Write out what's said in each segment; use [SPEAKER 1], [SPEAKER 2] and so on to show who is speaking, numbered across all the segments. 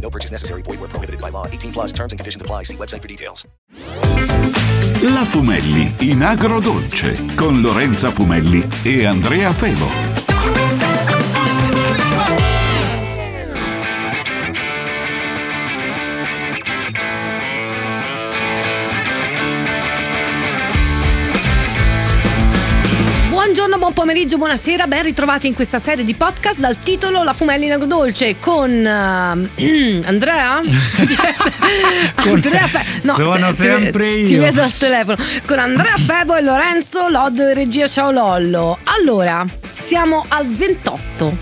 [SPEAKER 1] No purchase necessary. Void where prohibited by law. 18 plus terms and conditions apply. See website for details.
[SPEAKER 2] La Fumelli in agrodolce con Lorenza Fumelli e Andrea Febo.
[SPEAKER 3] Buongiorno, buon pomeriggio, buonasera, ben ritrovati in questa serie di podcast dal titolo La Fumelli in agrodolce con uh, Andrea? Andrea Fe- no,
[SPEAKER 4] Sono
[SPEAKER 3] se- se-
[SPEAKER 4] sempre
[SPEAKER 3] Ti
[SPEAKER 4] io.
[SPEAKER 3] vedo al telefono. Con Andrea Febo e Lorenzo Lod regia Ciao Lollo. Allora, siamo al 28.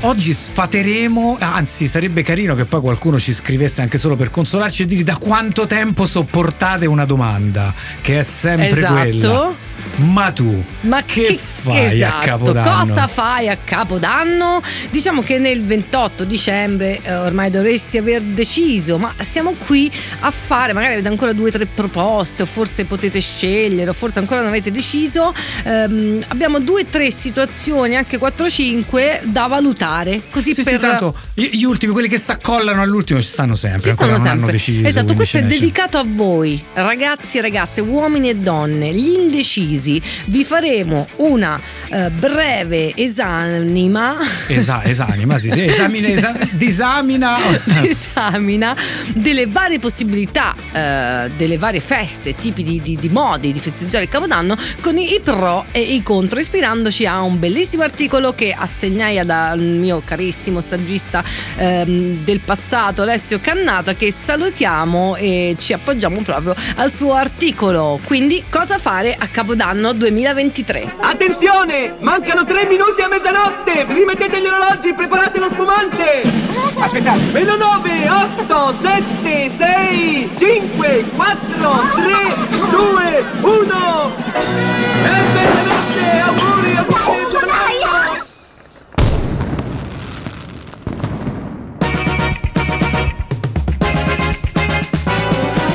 [SPEAKER 4] Oggi sfateremo, anzi sarebbe carino che poi qualcuno ci scrivesse anche solo per consolarci e dire da quanto tempo sopportate una domanda, che è sempre
[SPEAKER 3] Esatto.
[SPEAKER 4] quella. Ma tu,
[SPEAKER 3] Ma
[SPEAKER 4] che, fai
[SPEAKER 3] esatto,
[SPEAKER 4] a Capodanno?
[SPEAKER 3] Cosa fai a Capodanno? Diciamo che nel 28 dicembre eh, ormai dovresti aver deciso, ma siamo qui a fare, magari avete ancora due o tre proposte, o forse potete scegliere, o forse ancora non avete deciso. Ehm, abbiamo due o tre situazioni, anche 4-5, da valutare. Così
[SPEAKER 4] Sì,
[SPEAKER 3] per
[SPEAKER 4] sì, tanto gli gli ultimi, quelli che si accollano all'ultimo ci stanno sempre,
[SPEAKER 3] ci
[SPEAKER 4] ancora
[SPEAKER 3] stanno
[SPEAKER 4] non hanno deciso.
[SPEAKER 3] esatto, questo è dedicato a voi, ragazzi e ragazze, uomini e donne, gli indecisi. Vi faremo una eh, breve esanima.
[SPEAKER 4] Esa- esanima, sì, sì, esamina, esa- disamina.
[SPEAKER 3] esamina delle varie possibilità, eh, delle varie feste, tipi di, di- di modi di festeggiare il Capodanno con i, i pro e i contro, ispirandoci a un bellissimo articolo che assegnai dal mio carissimo saggista ehm, del passato Alessio Cannata che salutiamo e ci appoggiamo proprio al suo articolo. Quindi cosa fare a Capodanno 2023?
[SPEAKER 5] Attenzione! Mancano tre minuti a mezzanotte! Rimettete gli orologi, preparate lo spumante! Aspettate! Meno 9, 8, 7, 6, 5, 4, 3, 2, 1! E mezzanotte! Auguri, auguri!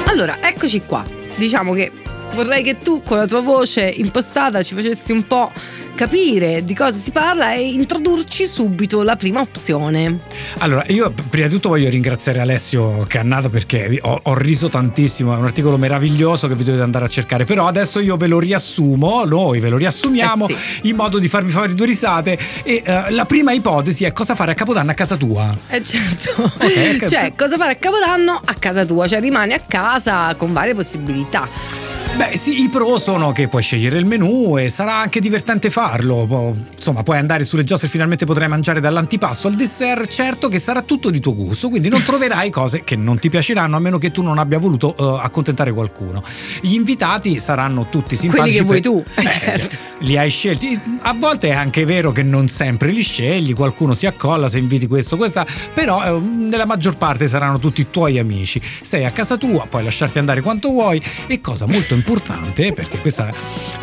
[SPEAKER 3] Allora, eccoci qua. Diciamo che vorrei che tu con la tua voce impostata ci facessi un po' capire di cosa si parla e introdurci subito la prima opzione.
[SPEAKER 4] Allora, io prima di tutto voglio ringraziare Alessio Cannata perché ho, ho riso tantissimo, è un articolo meraviglioso che vi dovete andare a cercare, però adesso io ve lo riassumo, noi ve lo riassumiamo
[SPEAKER 3] Eh
[SPEAKER 4] in modo di farvi fare due risate e eh, la prima ipotesi è cosa fare a Capodanno a casa tua.
[SPEAKER 3] Eh certo.
[SPEAKER 4] Ok,
[SPEAKER 3] cioè, cosa fare a Capodanno a casa tua? Cioè, rimani a casa con varie possibilità.
[SPEAKER 4] Beh sì, i pro sono che puoi scegliere il menù e sarà anche divertente farlo, insomma puoi andare sulle giostre e finalmente potrai mangiare dall'antipasto al dessert, certo che sarà tutto di tuo gusto, quindi non troverai cose che non ti piaceranno a meno che tu non abbia voluto eh, accontentare qualcuno. Gli invitati saranno tutti simpatici.
[SPEAKER 3] Quelli che vuoi
[SPEAKER 4] per-
[SPEAKER 3] tu, eh, certo.
[SPEAKER 4] Li hai scelti. A volte è anche vero che non sempre li scegli, qualcuno si accolla se inviti questo, questa, però eh, nella maggior parte saranno tutti tuoi amici. Sei a casa tua, puoi lasciarti andare quanto vuoi e cosa molto importante, perché questa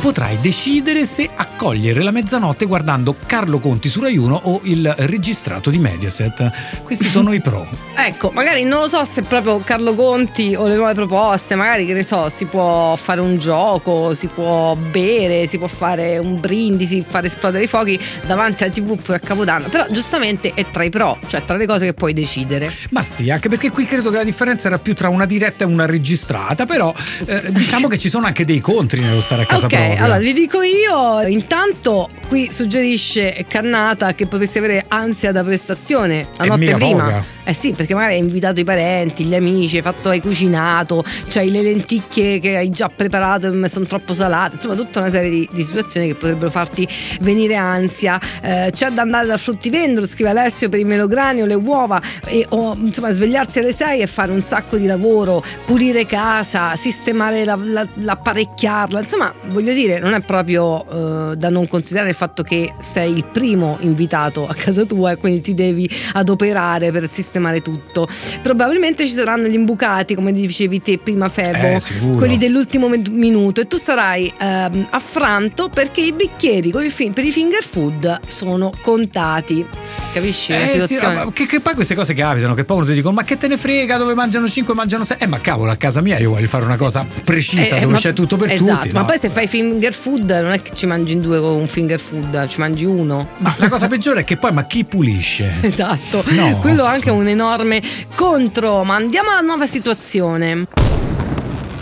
[SPEAKER 4] potrai decidere se accogliere la mezzanotte guardando Carlo Conti su Rai 1 o il registrato di Mediaset. Questi sono i pro.
[SPEAKER 3] Ecco, magari non lo so se proprio Carlo Conti o le nuove proposte, magari che ne so, si può fare un gioco, si può bere, si può fare un brindisi, fare esplodere i fuochi davanti alla TV pure a Capodanno, però giustamente è tra i pro, cioè tra le cose che puoi decidere.
[SPEAKER 4] Ma sì, anche perché qui credo che la differenza era più tra una diretta e una registrata, però eh, diciamo che ci sono sono anche dei contri nello stare a casa
[SPEAKER 3] ok,
[SPEAKER 4] propria.
[SPEAKER 3] allora li dico io. Intanto qui suggerisce Cannata che potresti avere ansia da prestazione la
[SPEAKER 4] E
[SPEAKER 3] notte
[SPEAKER 4] mica
[SPEAKER 3] prima.
[SPEAKER 4] poca.
[SPEAKER 3] Eh sì, perché magari hai invitato i parenti, gli amici, hai fatto, hai cucinato, c'hai le lenticchie che hai già preparato e sono troppo salate, insomma tutta una serie di, di situazioni che potrebbero farti venire ansia. Eh, c'è da andare dal fruttivendolo, scrive Alessio, per i melograni o le uova, e, o insomma svegliarsi alle 6 e fare un sacco di lavoro, pulire casa, sistemare la, la- l'apparecchiarla, insomma voglio dire non è proprio eh, da non considerare il fatto che sei il primo invitato a casa tua e quindi ti devi adoperare per sistemare tutto. Probabilmente ci saranno gli imbucati, come dicevi te prima Febo,
[SPEAKER 4] Eh,
[SPEAKER 3] quelli dell'ultimo minuto. E tu sarai ehm, affranto perché i bicchieri con il fi- per i finger food sono contati. Capisci
[SPEAKER 4] Eh sì, ma che, che poi queste cose capitano, che poi uno ti dicono ma che te ne frega dove mangiano 5 mangiano 6 Eh ma cavolo a casa mia io voglio fare una cosa precisa
[SPEAKER 3] Eh,
[SPEAKER 4] dove
[SPEAKER 3] ma-
[SPEAKER 4] c'è tutto per
[SPEAKER 3] esatto,
[SPEAKER 4] tutti
[SPEAKER 3] Ma
[SPEAKER 4] no?
[SPEAKER 3] poi se fai finger food non è che ci mangi in due con un finger food, ci mangi uno.
[SPEAKER 4] Ma la cosa peggiore è che poi ma chi pulisce?
[SPEAKER 3] Esatto,
[SPEAKER 4] No.
[SPEAKER 3] quello anche è un enorme contro. Ma andiamo alla nuova situazione.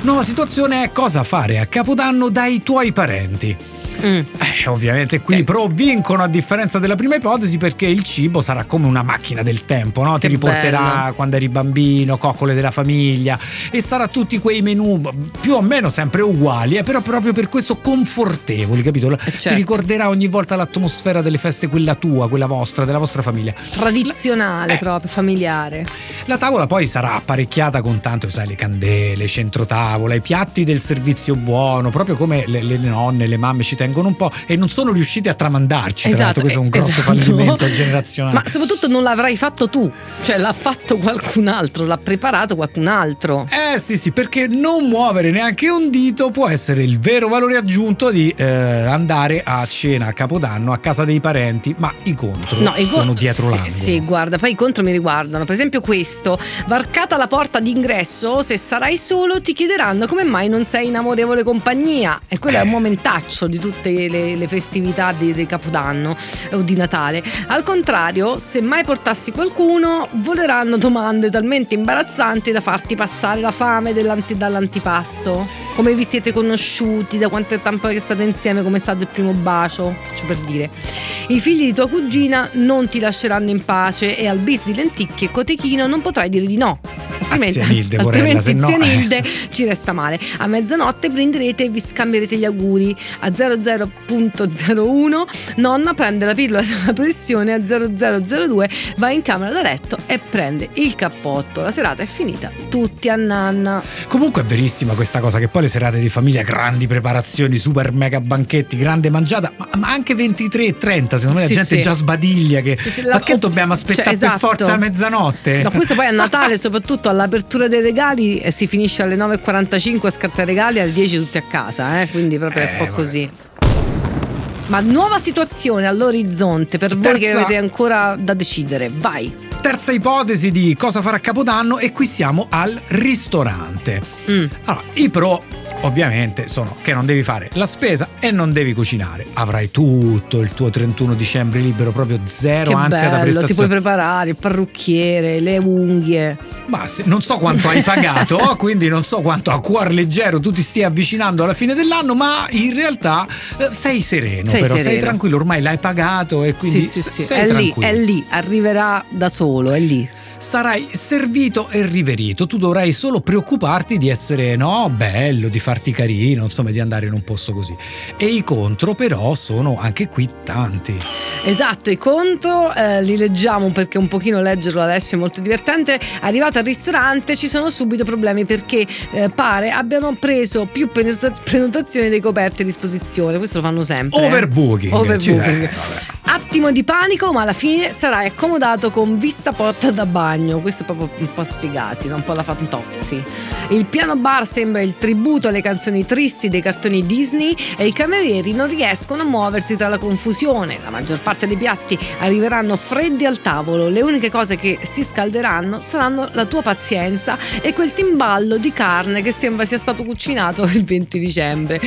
[SPEAKER 4] Nuova situazione è cosa fare a Capodanno dai tuoi parenti.
[SPEAKER 3] Mm.
[SPEAKER 4] Eh, ovviamente qui i pro vincono a differenza della prima ipotesi perché il cibo sarà come una macchina del tempo, no? ti riporterà
[SPEAKER 3] bello.
[SPEAKER 4] quando eri bambino, coccole della famiglia e sarà tutti quei menù più o meno sempre uguali, eh, però proprio per questo confortevoli, capito? Ti
[SPEAKER 3] certo.
[SPEAKER 4] ricorderà ogni volta l'atmosfera delle feste, quella tua, quella vostra, della vostra famiglia.
[SPEAKER 3] Tradizionale
[SPEAKER 4] Eh.
[SPEAKER 3] proprio, familiare.
[SPEAKER 4] La tavola poi sarà apparecchiata con tanto, sai, le candele, centrotavola, i piatti del servizio buono, proprio come le, le nonne, le mamme ci tengono un po' e non sono riusciti a tramandarci. Tra l'altro, questo è un grosso
[SPEAKER 3] esatto.
[SPEAKER 4] fallimento generazionale.
[SPEAKER 3] Ma soprattutto non l'avrai fatto tu, cioè l'ha fatto qualcun altro, l'ha preparato qualcun altro.
[SPEAKER 4] Eh sì sì, perché non muovere neanche un dito può essere il vero valore aggiunto di eh, andare a cena a Capodanno a casa dei parenti, ma i contro
[SPEAKER 3] No, i
[SPEAKER 4] sono
[SPEAKER 3] con-
[SPEAKER 4] dietro
[SPEAKER 3] sì,
[SPEAKER 4] l'angolo.
[SPEAKER 3] Sì, guarda, poi i contro mi riguardano. Per esempio questo, varcata la porta d'ingresso, se sarai solo ti chiederanno come mai non sei in amorevole compagnia. E quello è un
[SPEAKER 4] Eh.
[SPEAKER 3] momentaccio di tutte le, le festività di, di Capodanno o di Natale. Al contrario, se mai portassi qualcuno, voleranno domande talmente imbarazzanti da farti passare la fame dall'antipasto. Come vi siete conosciuti? Da quanto tempo che state insieme? Come è stato il primo bacio? Faccio per dire. I figli di tua cugina non ti lasceranno in pace e al bis di lenticchie e cotechino non potrai dire di no. Altrimenti,
[SPEAKER 4] Nilde,
[SPEAKER 3] altrimenti
[SPEAKER 4] se no,
[SPEAKER 3] zia
[SPEAKER 4] eh.
[SPEAKER 3] Nilde ci resta male. A mezzanotte brinderete e vi scambierete gli auguri. A 00.01 nonna prende la pillola della pressione, a 0002 va in camera da letto e prende il cappotto. La serata è finita, tutti a nanna.
[SPEAKER 4] Comunque è verissima questa cosa che poi le serate di famiglia, grandi preparazioni, super mega banchetti, grande mangiata, ma, ma anche 23 e 30, secondo me
[SPEAKER 3] Sì,
[SPEAKER 4] la gente
[SPEAKER 3] sì.
[SPEAKER 4] già sbadiglia che
[SPEAKER 3] Sì, sì,
[SPEAKER 4] ma
[SPEAKER 3] la-
[SPEAKER 4] che dobbiamo aspettare
[SPEAKER 3] cioè,
[SPEAKER 4] per
[SPEAKER 3] esatto.
[SPEAKER 4] forza a mezzanotte?
[SPEAKER 3] No, questo poi a Natale, soprattutto all'apertura dei regali, eh, si finisce alle 9.45 a scattare i regali, alle 10 tutti a casa, eh? quindi proprio è un po'
[SPEAKER 4] vabbè.
[SPEAKER 3] così. Ma nuova situazione all'orizzonte per voi che avete ancora da decidere, vai.
[SPEAKER 4] Terza ipotesi di cosa fare a Capodanno e qui siamo al ristorante.
[SPEAKER 3] Mm.
[SPEAKER 4] Allora, i pro ovviamente sono che non devi fare la spesa e non devi cucinare. Avrai tutto il tuo 31 dicembre libero, proprio zero
[SPEAKER 3] Che
[SPEAKER 4] ansia da
[SPEAKER 3] bello, ti puoi
[SPEAKER 4] prestazione.
[SPEAKER 3] preparare il parrucchiere, le unghie.
[SPEAKER 4] Ma se- non so quanto hai pagato, quindi non so quanto a cuor leggero tu ti stia avvicinando alla fine dell'anno, ma in realtà eh, sei sereno,
[SPEAKER 3] Sei
[SPEAKER 4] però sei
[SPEAKER 3] sereno.
[SPEAKER 4] tranquillo, ormai l'hai pagato e quindi
[SPEAKER 3] sì, sì, sì.
[SPEAKER 4] sei
[SPEAKER 3] È lì,
[SPEAKER 4] tranquillo.
[SPEAKER 3] è lì, arriverà da solo, è lì.
[SPEAKER 4] Sarai servito e riverito, tu dovrai solo preoccuparti di essere no, bello, di farti carino, insomma, di andare in un posto così. E i contro però sono anche qui tanti.
[SPEAKER 3] Esatto, i contro eh, li leggiamo perché un pochino leggerlo Alessio è molto divertente. Arrivato al ristorante ci sono subito problemi perché eh, pare abbiano preso più prenota- prenotazioni dei coperti a disposizione. Questo lo fanno sempre. eh.
[SPEAKER 4] Overbooking.
[SPEAKER 3] Overbooking.
[SPEAKER 4] Eh, vabbè.
[SPEAKER 3] Attimo di panico, ma alla fine sarai accomodato con vista porta da bagno. Questo è proprio un po' sfigati, un po' la fantozzi. Il piano bar sembra il tributo alle canzoni tristi dei cartoni Disney e i camerieri non riescono a muoversi tra la confusione. La maggior parte dei piatti arriveranno freddi al tavolo. Le uniche cose che si scalderanno saranno la tua pazienza e quel timballo di carne che sembra sia stato cucinato il 20 dicembre.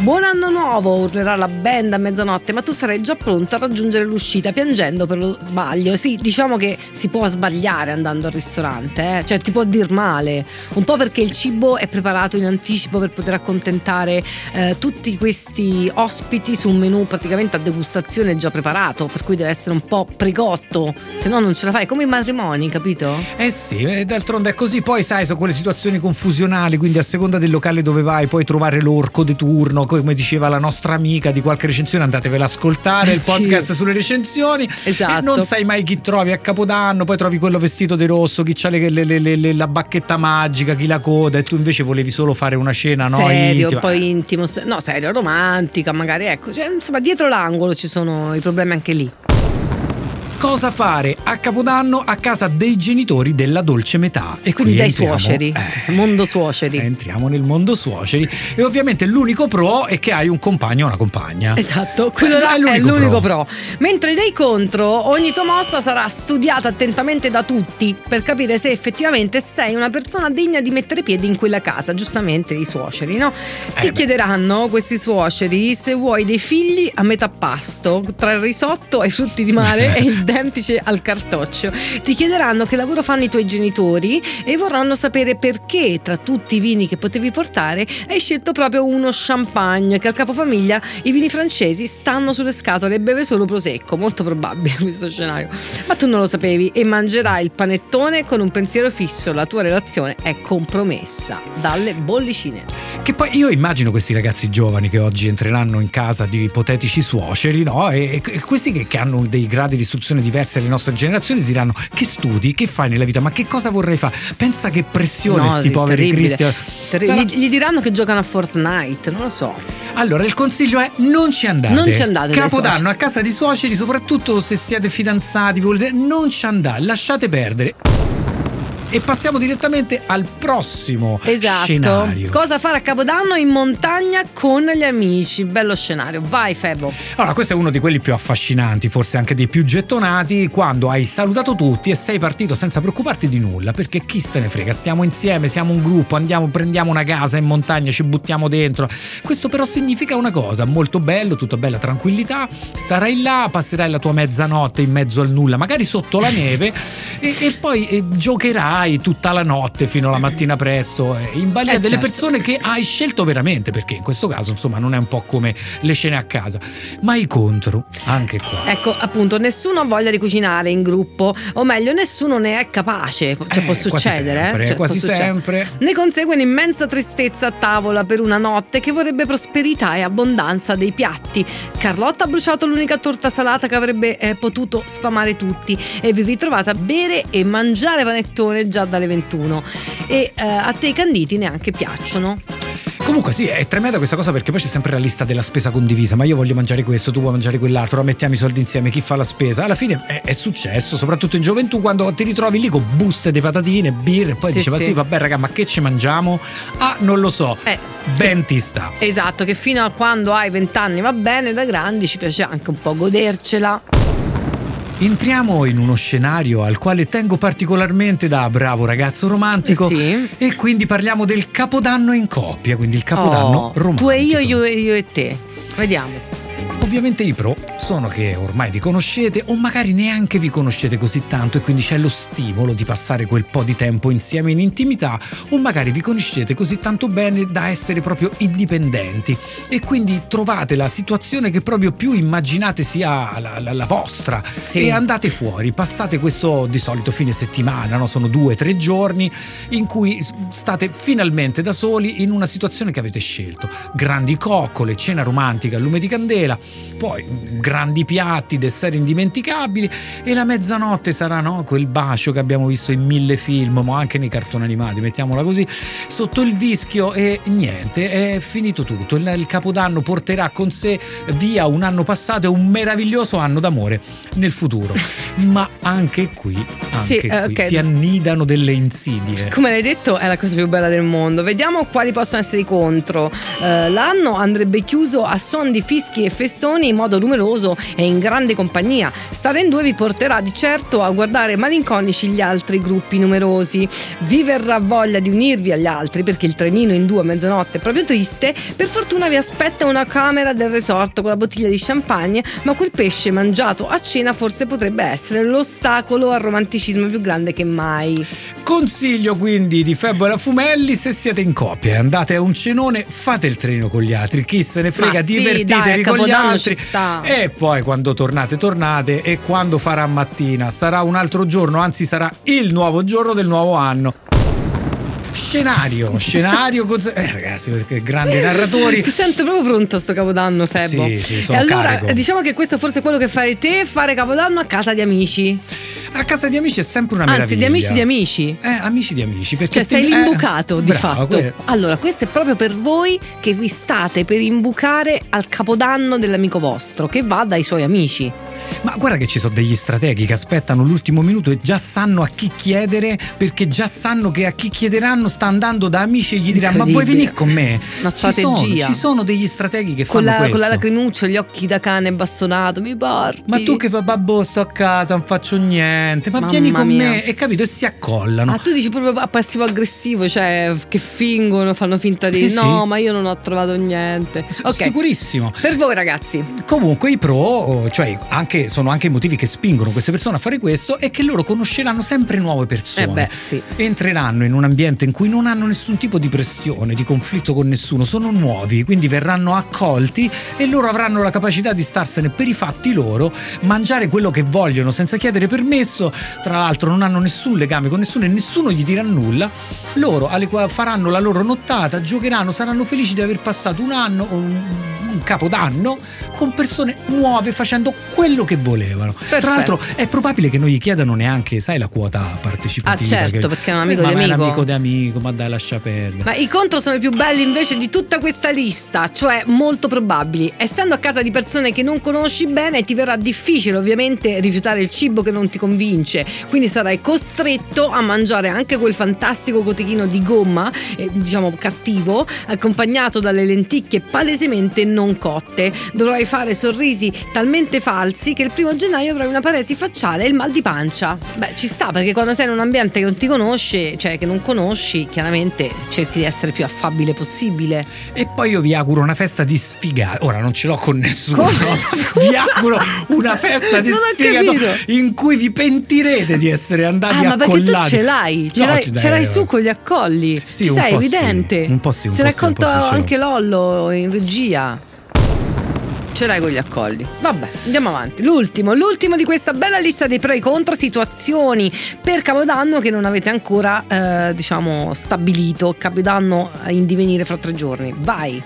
[SPEAKER 3] Buon anno nuovo, urlerà la band a mezzanotte, ma tu sarai già pronto a raggiungere l'uscita piangendo per lo sbaglio. Sì, diciamo che si può sbagliare andando al ristorante, eh? cioè ti può dir male, un po' perché il cibo è preparato in anticipo per poter accontentare eh, tutti questi ospiti su un menù praticamente a degustazione già preparato, per cui deve essere un po' precotto, se no non ce la fai, come i matrimoni, capito?
[SPEAKER 4] Eh sì, eh, d'altronde è così, poi sai, sono quelle situazioni confusionali, quindi a seconda del locale dove vai puoi trovare l'orco di turno, come diceva la nostra amica di qualche recensione, andatevela a ascoltare, il
[SPEAKER 3] Sì.
[SPEAKER 4] podcast sulle recensioni.
[SPEAKER 3] Esatto.
[SPEAKER 4] E non sai mai chi trovi a Capodanno, poi trovi quello vestito di rosso, chi ha le- le- le- la bacchetta magica, chi la coda e tu invece volevi solo fare una cena, no?
[SPEAKER 3] serio,
[SPEAKER 4] intima.
[SPEAKER 3] poi intimo, no, serio, romantica, magari ecco, cioè, insomma, dietro l'angolo ci sono i problemi anche lì.
[SPEAKER 4] Cosa fare a Capodanno a casa dei genitori della dolce metà? E
[SPEAKER 3] Quindi
[SPEAKER 4] qui
[SPEAKER 3] dai
[SPEAKER 4] entriamo-
[SPEAKER 3] suoceri,
[SPEAKER 4] eh,
[SPEAKER 3] mondo suoceri.
[SPEAKER 4] Entriamo nel mondo suoceri e ovviamente l'unico pro è che hai un compagno o una compagna.
[SPEAKER 3] Esatto, quello là
[SPEAKER 4] è
[SPEAKER 3] è
[SPEAKER 4] l'unico
[SPEAKER 3] l'unico
[SPEAKER 4] pro.
[SPEAKER 3] pro. Mentre nei contro, ogni tua mossa sarà studiata attentamente da tutti per capire se effettivamente sei una persona degna di mettere piedi in quella casa. Giustamente i suoceri, no? Ti
[SPEAKER 4] Eh, beh.
[SPEAKER 3] chiederanno questi suoceri se vuoi dei figli a metà pasto, tra il risotto ai frutti di mare e il dempice al cartoccio. Ti chiederanno che lavoro fanno i tuoi genitori e vorranno sapere perché tra tutti i vini che potevi portare hai scelto proprio uno champagne che al capofamiglia i vini francesi stanno sulle scatole e beve solo prosecco, molto probabile questo scenario. Ma tu non lo sapevi e mangerai il panettone con un pensiero fisso, la tua relazione è compromessa dalle bollicine.
[SPEAKER 4] Che poi io immagino questi ragazzi giovani che oggi entreranno in casa di ipotetici suoceri, no? E, e questi che, che hanno dei gradi di istruzione diversi alle nostre generazioni diranno che studi, che fai nella vita, ma che cosa vorrei fare? Pensa che pressione
[SPEAKER 3] No,
[SPEAKER 4] sti poveri cristiani.
[SPEAKER 3] Terri-
[SPEAKER 4] Sarà-
[SPEAKER 3] Gli, diranno che giocano a Fortnite, non lo so.
[SPEAKER 4] Allora, il consiglio è non ci andate.
[SPEAKER 3] Non ci andate
[SPEAKER 4] Capodanno a casa di suoceri, soprattutto se siete fidanzati, volete, non ci andate, lasciate perdere. E passiamo direttamente al prossimo
[SPEAKER 3] Esatto.
[SPEAKER 4] scenario.
[SPEAKER 3] Cosa fare a Capodanno in montagna con gli amici? Bello scenario. Vai Febo.
[SPEAKER 4] Allora, questo è uno di quelli più affascinanti, forse anche dei più gettonati, quando hai salutato tutti e sei partito senza preoccuparti di nulla, perché chi se ne frega, stiamo insieme, siamo un gruppo, andiamo, prendiamo una casa in montagna, ci buttiamo dentro. Questo però significa una cosa, molto bello, tutta bella tranquillità, starai là, passerai la tua mezzanotte in mezzo al nulla, magari sotto la neve, e, e poi eh, giocherai tutta la notte fino alla mattina presto, eh, in balia
[SPEAKER 3] Eh,
[SPEAKER 4] delle
[SPEAKER 3] certo.
[SPEAKER 4] persone che hai scelto veramente, perché in questo caso insomma non è un po' come le scene a casa, ma i contro, anche qua.
[SPEAKER 3] Ecco, appunto, nessuno ha voglia di cucinare in gruppo, o meglio, nessuno ne è capace. Cioè,
[SPEAKER 4] Eh,
[SPEAKER 3] può
[SPEAKER 4] quasi
[SPEAKER 3] succedere,
[SPEAKER 4] sempre,
[SPEAKER 3] eh? Cioè,
[SPEAKER 4] quasi
[SPEAKER 3] può
[SPEAKER 4] sempre.
[SPEAKER 3] Ne consegue un'immensa tristezza a tavola per una notte che vorrebbe prosperità e abbondanza dei piatti. Carlotta ha bruciato l'unica torta salata che avrebbe eh, potuto sfamare tutti e vi ritrovate a bere e mangiare panettone già dalle 21. E eh, a te i canditi neanche piacciono.
[SPEAKER 4] Comunque sì, è tremenda questa cosa perché poi c'è sempre la lista della spesa condivisa, ma io voglio mangiare questo, tu vuoi mangiare quell'altro, ora mettiamo i soldi insieme, chi fa la spesa. Alla fine è, è successo, soprattutto in gioventù, quando ti ritrovi lì con buste di patatine, birre, e poi
[SPEAKER 3] Sì,
[SPEAKER 4] diceva
[SPEAKER 3] sì.
[SPEAKER 4] sì, vabbè raga, ma che ci mangiamo? Ah, non lo so.
[SPEAKER 3] Eh,
[SPEAKER 4] Ben ti sta.
[SPEAKER 3] Esatto, che fino a quando hai 20 anni va bene, da grandi ci piace anche un po' godercela.
[SPEAKER 4] Entriamo in uno scenario al quale tengo particolarmente da bravo ragazzo romantico
[SPEAKER 3] Sì.
[SPEAKER 4] e quindi parliamo del capodanno in coppia, quindi il capodanno
[SPEAKER 3] Oh,
[SPEAKER 4] romantico.
[SPEAKER 3] Tu e io, io, e- io e te. Vediamo.
[SPEAKER 4] Ovviamente i pro sono che ormai vi conoscete o magari neanche vi conoscete così tanto e quindi c'è lo stimolo di passare quel po' di tempo insieme in intimità o magari vi conoscete così tanto bene da essere proprio indipendenti e quindi trovate la situazione che proprio più immaginate sia la, la- la vostra
[SPEAKER 3] Sì.
[SPEAKER 4] e andate fuori, passate questo di solito fine settimana, no? sono due o tre giorni in cui state finalmente da soli in una situazione che avete scelto. Grandi coccole, cena romantica lume di candela, poi grandi piatti, dessert indimenticabili e la mezzanotte sarà no? quel bacio che abbiamo visto in mille film, ma anche nei cartoni animati, mettiamola così, sotto il vischio e niente, è finito tutto. Il, il capodanno porterà con sé via un anno passato e un meraviglioso anno d'amore nel futuro. ma anche qui, anche
[SPEAKER 3] Sì, eh,
[SPEAKER 4] qui
[SPEAKER 3] ok.
[SPEAKER 4] si annidano delle insidie.
[SPEAKER 3] Come l'hai detto, è la cosa più bella del mondo. Vediamo quali possono essere i contro. Eh, l'anno andrebbe chiuso a suon di fischi e festoni occasioni in modo numeroso e in grande compagnia. Stare in due vi porterà di certo a guardare malinconici gli altri gruppi numerosi. Vi verrà voglia di unirvi agli altri perché il trenino in due a mezzanotte è proprio triste. Per fortuna vi aspetta una camera del resort con la bottiglia di champagne, ma quel pesce mangiato a cena forse potrebbe essere l'ostacolo al romanticismo più grande che mai.
[SPEAKER 4] Consiglio quindi di Febbola Fumelli se siete in coppia. E andate a un cenone fate il trenino con gli altri. Chi se ne frega
[SPEAKER 3] sì,
[SPEAKER 4] divertitevi
[SPEAKER 3] dai,
[SPEAKER 4] con gli altri. e poi quando tornate tornate e quando farà mattina? Sarà un altro giorno anzi sarà il nuovo giorno del nuovo anno. Scenario scenario con... eh, ragazzi che grandi narratori.
[SPEAKER 3] Ti sento proprio pronto sto capodanno, Febbo.
[SPEAKER 4] Sì, sì, sono
[SPEAKER 3] e allora
[SPEAKER 4] carico.
[SPEAKER 3] diciamo che questo forse è quello che fai te, fare capodanno a casa di amici.
[SPEAKER 4] A casa di amici è sempre una
[SPEAKER 3] Anzi,
[SPEAKER 4] meraviglia
[SPEAKER 3] di amici di amici.
[SPEAKER 4] eh amici di amici perché
[SPEAKER 3] Cioè, sei
[SPEAKER 4] ti- eh,
[SPEAKER 3] l'imbucato di
[SPEAKER 4] bravo,
[SPEAKER 3] fatto.
[SPEAKER 4] que-
[SPEAKER 3] Allora, questo è proprio per voi che vi state per imbucare al capodanno dell'amico vostro, che va dai suoi amici.
[SPEAKER 4] Ma guarda che ci sono degli strateghi che aspettano l'ultimo minuto e già sanno a chi chiedere perché già sanno che a chi chiederanno sta andando da amici e gli diranno ma vuoi venire con me?
[SPEAKER 3] Una
[SPEAKER 4] Ci sono-
[SPEAKER 3] strategia.
[SPEAKER 4] Ci sono, degli strateghi che
[SPEAKER 3] Con
[SPEAKER 4] fanno
[SPEAKER 3] la,
[SPEAKER 4] questo.
[SPEAKER 3] con la lacrimuccia, gli occhi da cane bastonato, mi porti.
[SPEAKER 4] ma tu che fai babbo sto a casa, non faccio niente, ma
[SPEAKER 3] Mamma
[SPEAKER 4] vieni con
[SPEAKER 3] mia.
[SPEAKER 4] me e capito e si accollano.
[SPEAKER 3] Ah, tu dici proprio a passivo aggressivo, cioè che fingono, fanno finta di
[SPEAKER 4] Sì,
[SPEAKER 3] no,
[SPEAKER 4] sì.
[SPEAKER 3] ma io non ho trovato niente.
[SPEAKER 4] S-
[SPEAKER 3] Ok.
[SPEAKER 4] Sicurissimo.
[SPEAKER 3] Per voi ragazzi,
[SPEAKER 4] Comunque i pro, cioè anche, sono anche i motivi che spingono queste persone a fare questo, è che loro conosceranno sempre nuove persone.
[SPEAKER 3] eh beh, sì.
[SPEAKER 4] Entreranno in un ambiente in cui non hanno nessun tipo di pressione, di conflitto con nessuno, sono nuovi, quindi verranno accolti e loro avranno la capacità di starsene per i fatti loro, mangiare quello che vogliono senza chiedere permesso, tra l'altro non hanno nessun legame con nessuno e nessuno gli dirà nulla, loro faranno la loro nottata, giocheranno, saranno felici di aver passato un anno o un, un capodanno con persone nuove facendo quello che volevano.
[SPEAKER 3] Perfetto.
[SPEAKER 4] Tra l'altro è probabile che non gli chiedano neanche, sai, la quota partecipativa.
[SPEAKER 3] Ah, certo, perché è un amico
[SPEAKER 4] Eh, ma
[SPEAKER 3] di
[SPEAKER 4] ma è un
[SPEAKER 3] amico.
[SPEAKER 4] amico di amico, ma dai, lascia perdere.
[SPEAKER 3] Ma i contro sono i più belli invece di tutta questa lista, cioè molto probabili. Essendo a casa di persone che non conosci bene, ti verrà difficile ovviamente rifiutare il cibo che non ti convince, quindi sarai costretto a mangiare anche quel fantastico cotechino di gomma, eh, diciamo cattivo, accompagnato dalle lenticchie palesemente non cotte. Dovrai fare sorrisi talmente falsi che il primo gennaio avrai una paresi facciale e il mal di pancia. Beh, ci sta perché quando sei in un ambiente che non ti conosce, cioè che non conosci, chiaramente cerchi di essere più affabile possibile.
[SPEAKER 4] E poi io vi auguro una festa di sfigati. Ora non ce l'ho con nessuno. Vi auguro una festa di sfigato in cui vi pentirete di essere andati
[SPEAKER 3] Ah, ma perché ce l'hai? Ce
[SPEAKER 4] No,
[SPEAKER 3] l'hai, ce l'hai
[SPEAKER 4] eh,
[SPEAKER 3] su con gli accolli.
[SPEAKER 4] Sì,
[SPEAKER 3] Ci
[SPEAKER 4] un
[SPEAKER 3] sei
[SPEAKER 4] po' sì.
[SPEAKER 3] evidente.
[SPEAKER 4] Un po' sì, un
[SPEAKER 3] Se
[SPEAKER 4] po'
[SPEAKER 3] l'ha
[SPEAKER 4] sì, sì, ce l'ho.
[SPEAKER 3] anche Lollo in regia. Ce l'hai con gli accolli. Vabbè, andiamo avanti. L'ultimo, l'ultimo di questa bella lista dei pro e contro, situazioni per Capodanno che non avete ancora, eh, diciamo, stabilito. Capodanno in divenire fra tre giorni. Vai.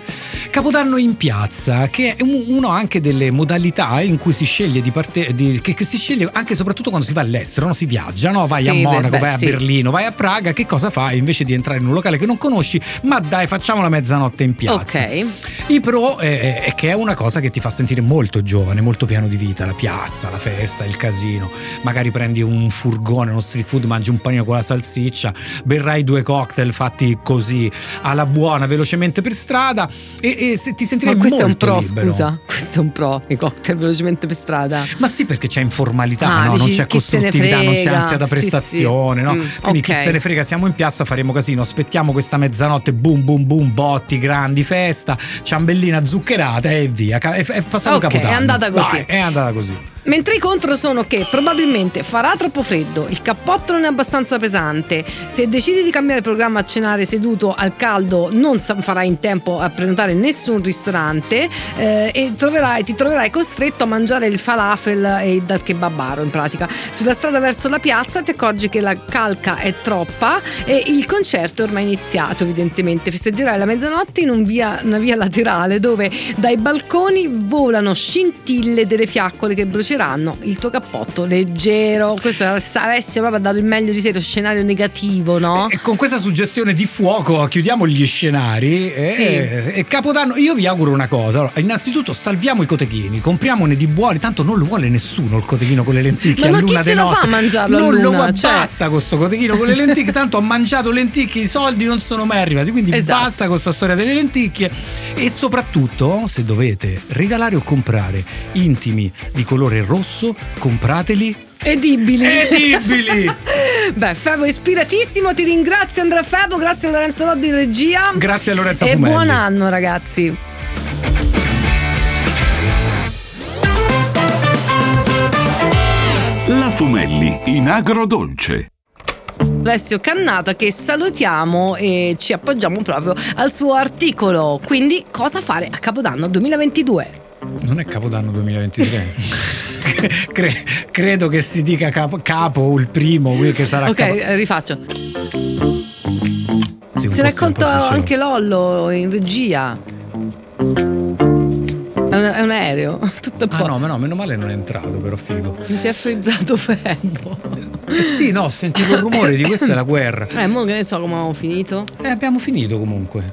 [SPEAKER 4] Capodanno in piazza, che è un- uno anche delle modalità in cui si sceglie di parte, di- che, che si sceglie anche e soprattutto quando si va all'estero, no? si viaggia, no? vai
[SPEAKER 3] Sì,
[SPEAKER 4] a Monaco,
[SPEAKER 3] beh,
[SPEAKER 4] vai a
[SPEAKER 3] sì.
[SPEAKER 4] Berlino, vai a Praga, che cosa fai invece di entrare in un locale che non conosci? Ma dai, facciamo la mezzanotte in piazza.
[SPEAKER 3] Ok.
[SPEAKER 4] I pro è, è che è una cosa che ti fa sentire molto giovane, molto pieno di vita, la piazza, la festa, il casino. Magari prendi un furgone, uno street food, mangi un panino con la salsiccia, berrai due cocktail fatti così alla buona, velocemente per strada e, e se ti sentirai
[SPEAKER 3] Ma questo è un
[SPEAKER 4] molto
[SPEAKER 3] pro,
[SPEAKER 4] libero.
[SPEAKER 3] scusa. Questo è un pro. I cocktail velocemente per strada.
[SPEAKER 4] Ma sì, perché c'è informalità,
[SPEAKER 3] Ah,
[SPEAKER 4] no? non
[SPEAKER 3] dici,
[SPEAKER 4] c'è
[SPEAKER 3] chi se ne
[SPEAKER 4] costruttività, non c'è ansia da
[SPEAKER 3] Sì, sì.
[SPEAKER 4] prestazione, no?
[SPEAKER 3] Mm,
[SPEAKER 4] Quindi chi
[SPEAKER 3] ok.
[SPEAKER 4] se ne frega, siamo in piazza, faremo casino, aspettiamo questa mezzanotte, boom boom boom, botti, grandi, festa, ciambellina zuccherata e via. Ca- È, passato
[SPEAKER 3] Ok,
[SPEAKER 4] Capodanno.
[SPEAKER 3] è andata così.
[SPEAKER 4] Vai, è andata così.
[SPEAKER 3] Mentre i contro sono che probabilmente farà troppo freddo, il cappotto non è abbastanza pesante, se decidi di cambiare programma a cenare seduto al caldo non farai in tempo a prenotare nessun ristorante eh, e troverai- ti troverai costretto a mangiare il falafel e il dal kebabaro in pratica. Sulla strada verso la piazza ti accorgi che la calca è troppa e il concerto è ormai iniziato evidentemente. Festeggerai la mezzanotte in un via- una via laterale dove dai balconi volano scintille delle fiaccole che bruceranno il tuo cappotto leggero. Questo Alessio proprio dato il meglio di sé, lo scenario negativo, no?
[SPEAKER 4] E con questa suggestione di fuoco chiudiamo gli scenari e,
[SPEAKER 3] Sì.
[SPEAKER 4] e Capodanno io vi auguro una cosa allora, innanzitutto salviamo i cotechini compriamone di buoni tanto non lo vuole nessuno il cotechino con le lenticchie
[SPEAKER 3] Ma-
[SPEAKER 4] a luna
[SPEAKER 3] lo
[SPEAKER 4] notte
[SPEAKER 3] fa a mangiarlo a
[SPEAKER 4] non lo
[SPEAKER 3] luna?
[SPEAKER 4] vuole
[SPEAKER 3] Cioè-
[SPEAKER 4] basta con sto cotechino con le lenticchie tanto ho mangiato lenticchie i soldi non sono mai arrivati quindi
[SPEAKER 3] Esatto.
[SPEAKER 4] basta con questa storia delle lenticchie E soprattutto, se dovete regalare o comprare intimi di colore rosso, comprateli
[SPEAKER 3] Edibili.
[SPEAKER 4] edibili.
[SPEAKER 3] Beh, Febo ispiratissimo, ti ringrazio Andrea Febo, grazie a Lorenzo Loddi in regia.
[SPEAKER 4] Grazie a Lorenza
[SPEAKER 3] e
[SPEAKER 4] Fumelli.
[SPEAKER 3] buon anno ragazzi.
[SPEAKER 2] La Fumelli in agrodolce.
[SPEAKER 3] Alessio Cannata che salutiamo e ci appoggiamo proprio al suo articolo. Quindi cosa fare a Capodanno 2022?
[SPEAKER 4] Non è Capodanno 2023. Cre- credo che si dica capo, capo il primo, quel che sarà
[SPEAKER 3] Ok,
[SPEAKER 4] capo-
[SPEAKER 3] rifaccio.
[SPEAKER 4] Sì, un
[SPEAKER 3] Se
[SPEAKER 4] po'
[SPEAKER 3] ne
[SPEAKER 4] sì, un po'
[SPEAKER 3] acconta
[SPEAKER 4] sì, sì.
[SPEAKER 3] anche Lollo in regia. È un, è un aereo. Tutto a
[SPEAKER 4] Ah no, ma no, meno male non è entrato, però figo.
[SPEAKER 3] Mi si è frizzato Febo.
[SPEAKER 4] Eh sì, no, ho sentito il rumore di questa è la guerra.
[SPEAKER 3] Eh, mo che ne so come abbiamo finito.
[SPEAKER 4] Eh, abbiamo finito comunque.